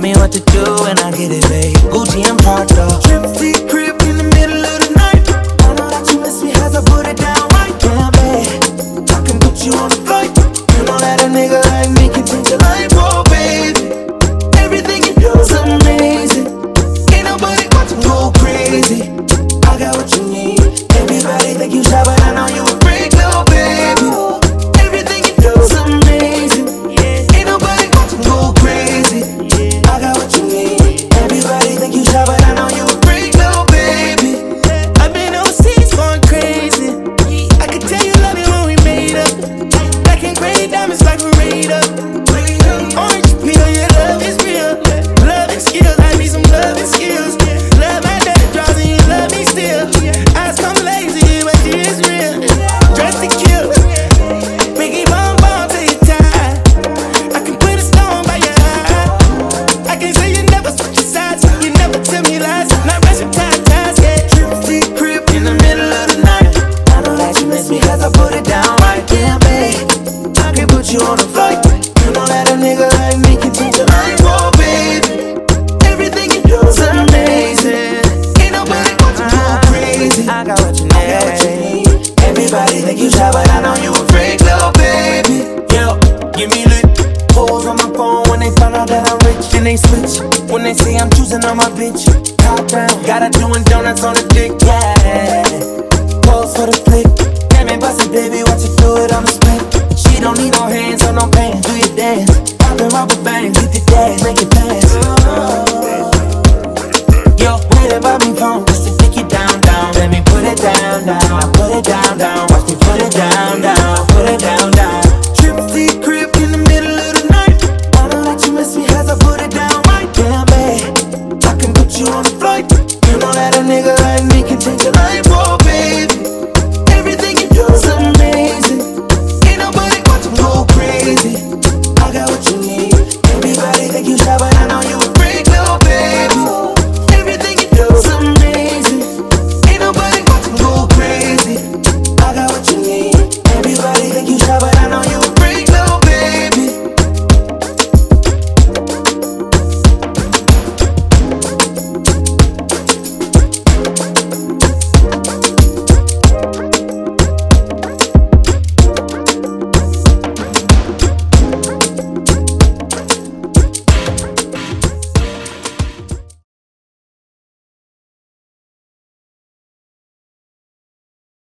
Tell me what to do and I get it, babe. Gucci and Prada. Crib in the middle of the night. I know that you miss me as I put it down right. I can put you on. You a nigga. Give me lit. Hoes on my phone when they find out that I'm rich. Then they switch when they say I'm choosing on my bitch. Top down, Gotta doing donuts on the dick. Yeah, pose for the flick. Damn it, bust it, baby, watch it do it on the split. She don't need no hands or no pants. Do your dance, poppin' rubber bands, I'm on a flight. And all that a nigga like me can take.